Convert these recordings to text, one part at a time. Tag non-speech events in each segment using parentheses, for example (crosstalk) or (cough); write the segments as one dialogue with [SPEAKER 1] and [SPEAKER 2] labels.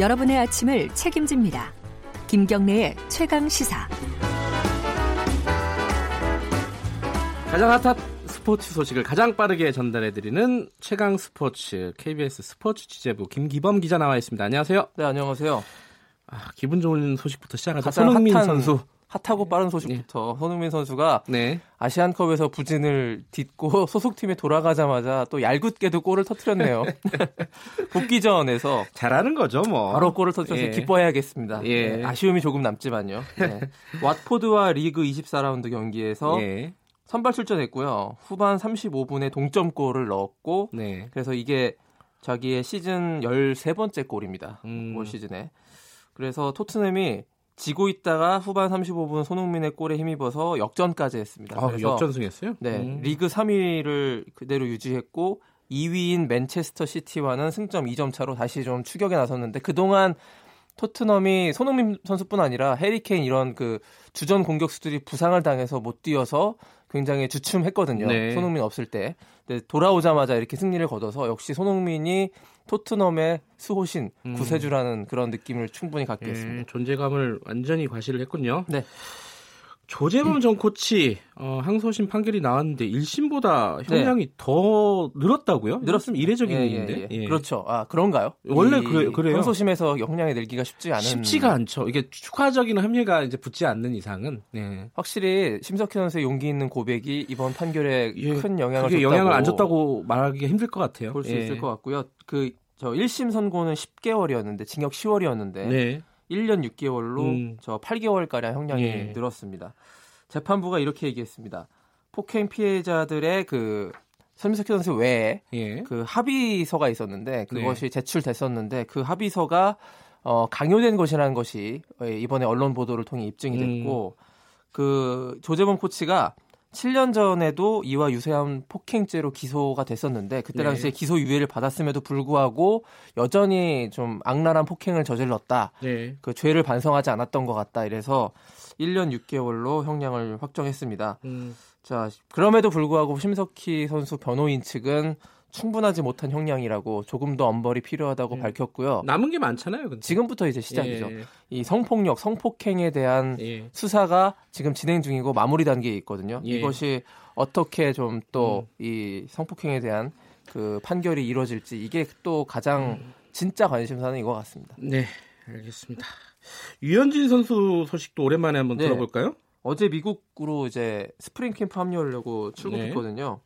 [SPEAKER 1] 여러분의 아침을 책임집니다. 김경래의 최강 시사.
[SPEAKER 2] 가장 핫한 스포츠 소식을 가장 빠르게 전달해드리는 최강 스포츠 KBS 스포츠 취재부 김기범 기자 나와 있습니다. 안녕하세요.
[SPEAKER 3] 네, 안녕하세요.
[SPEAKER 2] 아, 기분 좋은 소식부터 시작하죠.
[SPEAKER 3] 손흥민
[SPEAKER 2] 핫한, 선수.
[SPEAKER 3] 핫하고 빠른 소식부터 네. 손흥민 선수가 네. 아시안컵에서 부진을 딛고 (laughs) 소속팀에 돌아가자마자 또 얄궂게도 골을 터트렸네요. (laughs) 복귀전에서
[SPEAKER 2] 잘하는 거죠, 뭐.
[SPEAKER 3] 바로 골을 터트려서 예. 기뻐해야겠습니다. 예. 네, 아쉬움이 조금 남지만요. 네. (laughs) 왓포드와 리그 24라운드 경기에서 예. 선발 출전했고요. 후반 35분에 동점골을 넣었고 네. 그래서 이게 자기의 시즌 13번째 골입니다. 음. 올 시즌에. 그래서 토트넘이 지고 있다가 후반 35분 손흥민의 골에 힘입어서 역전까지 했습니다.
[SPEAKER 2] 아, 역전승했어요?
[SPEAKER 3] 네, 음. 리그 3위를 그대로 유지했고 2위인 맨체스터 시티와는 승점 2점 차로 다시 좀 추격에 나섰는데 그동안 토트넘이 손흥민 선수뿐 아니라 해리케인 이런 그 주전 공격수들이 부상을 당해서 못 뛰어서 굉장히 주춤했거든요. 네. 손흥민 없을 때. 근데 돌아오자마자 이렇게 승리를 거둬서 역시 손흥민이 토트넘의 수호신 음. 구세주라는 그런 느낌을 충분히 갖게 예, 했습니다.
[SPEAKER 2] 존재감을 완전히 과시를 했군요. 네. 조재범 전 코치 어, 항소심 판결이 나왔는데 1심보다 형량이 네. 더 늘었다고요? 늘었으면 이례적인 예, 예 일인데.
[SPEAKER 3] 예, 예. 그렇죠. 아 그런가요?
[SPEAKER 2] 원래 그래, 그래요.
[SPEAKER 3] 항소심에서 형량이 늘기가 쉽지 않은.
[SPEAKER 2] 쉽지가 않죠. 이게 추가적인 합의가 이제 붙지 않는 이상은. 네.
[SPEAKER 3] 확실히 심석희 선수의 용기 있는 고백이 이번 판결에 예, 큰 영향을 줬다고.
[SPEAKER 2] 영향을 안 줬다고 말하기 힘들 것 같아요.
[SPEAKER 3] 볼 수 있을 것 같고요. 그 저 1심 선고는 10개월이었는데 징역 10월이었는데 네. 1년 6개월로 음. 저 8개월가량 형량이 예. 늘었습니다. 재판부가 이렇게 얘기했습니다. 폭행 피해자들의 그 설미석 선수 외에 예. 그 합의서가 있었는데 그것이 네. 제출됐었는데 그 합의서가 어, 강요된 것이라는 것이 이번에 언론 보도를 통해 입증이 됐고 음. 그 조재범 코치가 7년 전에도 이와 유사한 폭행죄로 기소가 됐었는데 그때 당시에 네. 기소 유예를 받았음에도 불구하고 여전히 좀 악랄한 폭행을 저질렀다. 네. 그 죄를 반성하지 않았던 것 같다. 이래서 1년 6개월로 형량을 확정했습니다. 음. 자, 그럼에도 불구하고 심석희 선수 변호인 측은 충분하지 못한 형량이라고 조금 더 엄벌이 필요하다고 예. 밝혔고요.
[SPEAKER 2] 남은 게 많잖아요.
[SPEAKER 3] 근데. 지금부터 이제 시작이죠. 예. 이 성폭력, 성폭행에 대한 예. 수사가 지금 진행 중이고 마무리 단계에 있거든요. 예. 이것이 어떻게 좀 또이 음. 성폭행에 대한 그 판결이 이루어질지 이게 또 가장 음. 진짜 관심사는 이거 같습니다.
[SPEAKER 2] 네, 알겠습니다. 유현진 선수 소식도 오랜만에 한번 네. 들어볼까요?
[SPEAKER 3] 어제 미국으로 이제 스프링 캠프 합류하려고 출국했거든요.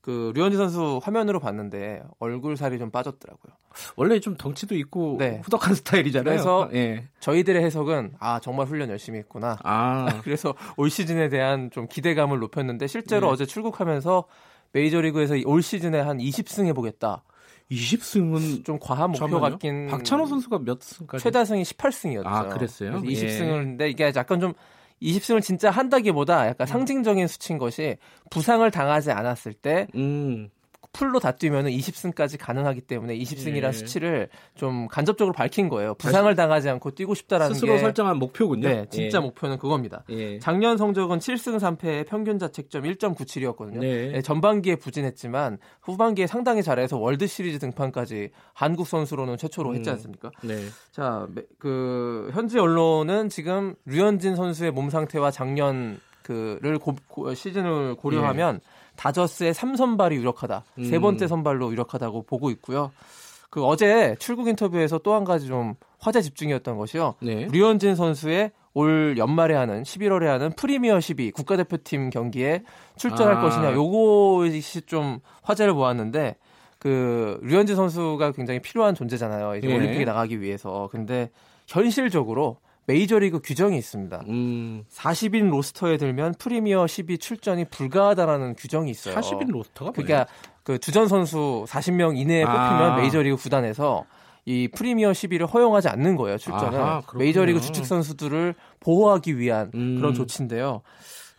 [SPEAKER 3] 네. 그 류현진 선수 화면으로 봤는데 얼굴 살이 좀 빠졌더라고요.
[SPEAKER 2] 원래 좀 덩치도 있고 네. 후덕한 (laughs) 스타일이잖아요.
[SPEAKER 3] 그래서 예. 저희들의 해석은 아 정말 훈련 열심히 했구나. 아. (laughs) 그래서 올 시즌에 대한 좀 기대감을 높였는데 실제로 네. 어제 출국하면서 메이저리그에서 올 시즌에 한 20승 해보겠다.
[SPEAKER 2] 20승은
[SPEAKER 3] 좀 과한 목표 잠깐만요. 같긴.
[SPEAKER 2] 박찬호 선수가 몇 승까지?
[SPEAKER 3] 최다승이 18승이었죠.
[SPEAKER 2] 아, 그랬어요?
[SPEAKER 3] 20승인데 예. 이게 약간 좀 20승을 진짜 한다기보다 약간 음. 상징적인 수치인 것이 부상을 당하지 않았을 때 음. 풀로 다 뛰면 20승까지 가능하기 때문에 20승이라는 예. 수치를 좀 간접적으로 밝힌 거예요. 부상을 당하지 않고 뛰고 싶다라는
[SPEAKER 2] 스스로에게 설정한 목표군요.
[SPEAKER 3] 네, 진짜 예. 목표는 그겁니다. 예. 작년 성적은 7승 3패 평균 자책점 1.97이었거든요. 네. 네, 전반기에 부진했지만 후반기에 상당히 잘해서 월드 시리즈 등판까지 한국 선수로는 최초로 했지 음. 않습니까? 네. 자, 그 현지 언론은 지금 류현진 선수의 몸 상태와 작년 그를 고, 고, 시즌을 고려하면 예. 다저스의 3선발이 유력하다. 음. 세 번째 선발로 유력하다고 보고 있고요. 그 어제 출국 인터뷰에서 또 한 가지 좀 화제 집중이었던 것이요. 네. 류현진 선수의 올 연말에 하는 11월에 하는 프리미어 12 국가대표팀 경기에 출전할 아. 것이냐. 요것이 좀 화제를 모았는데 그 류현진 선수가 굉장히 필요한 존재잖아요. 이제 예. 올림픽에 나가기 위해서. 근데 현실적으로 메이저리그 규정이 있습니다. 음. 40인 로스터에 들면 프리미어 12 출전이 불가하다라는 규정이 있어요.
[SPEAKER 2] 40인 로스터가
[SPEAKER 3] 그러니까 그 주전 선수 40명 이내에 아. 뽑히면 메이저리그 구단에서 이 프리미어 12를 허용하지 않는 거예요, 출전을. 아하, 메이저리그 주축 선수들을 보호하기 위한 음. 그런 조치인데요.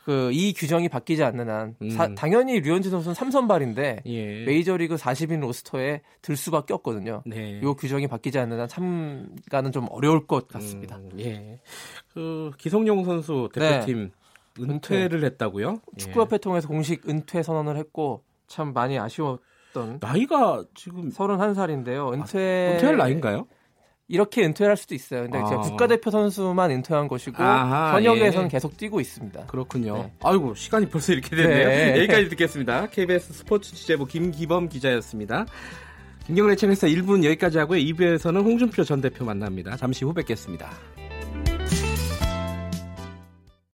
[SPEAKER 3] 그 이 규정이 바뀌지 않는 한 음. 사, 당연히 류현진 선수는 3선발인데 예. 메이저리그 40인 로스터에 들 수밖에 없거든요. 네. 이 규정이 바뀌지 않는 한 참가는 좀 어려울 것 같습니다. 음,
[SPEAKER 2] 예. 그 기성용 선수 대표팀 네. 은퇴를 은퇴. 했다고요?
[SPEAKER 3] 축구협회 통해서 공식 은퇴 선언을 했고 참 많이 아쉬웠던
[SPEAKER 2] 나이가 지금
[SPEAKER 3] 31살인데요. 은퇴
[SPEAKER 2] 아, 은퇴할 나이인가요?
[SPEAKER 3] 이렇게 은퇴할 수도 있어요. 근데 아. 제가 국가대표 선수만 은퇴한 것이고 아하, 현역에서는 예. 계속 뛰고 있습니다.
[SPEAKER 2] 그렇군요. 네. 아이고 시간이 벌써 이렇게 됐네요. 네. (laughs) 여기까지 듣겠습니다. KBS 스포츠 취재부 김기범 기자였습니다. 김경래 채널에서 1분 여기까지 하고요. 2부에서는 홍준표 전 대표 만납니다. 잠시 후 뵙겠습니다.